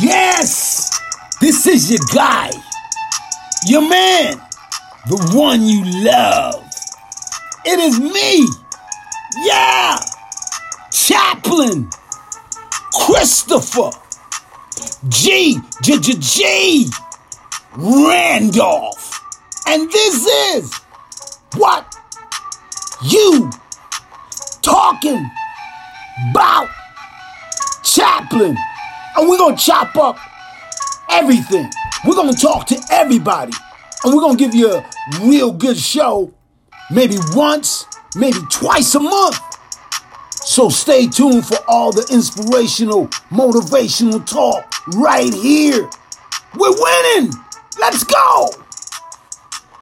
Yes, this is your guy, your man, the one you love. It is me. Yeah, Chaplain, Christopher, G, G, G, G, Randolph. And this is what you talking about. Chaplain. And we're going to chop up everything. We're going to talk to everybody. And we're going to give you a real good show maybe once, maybe twice a month. So stay tuned for all the inspirational, motivational talk right here. We're winning. Let's go.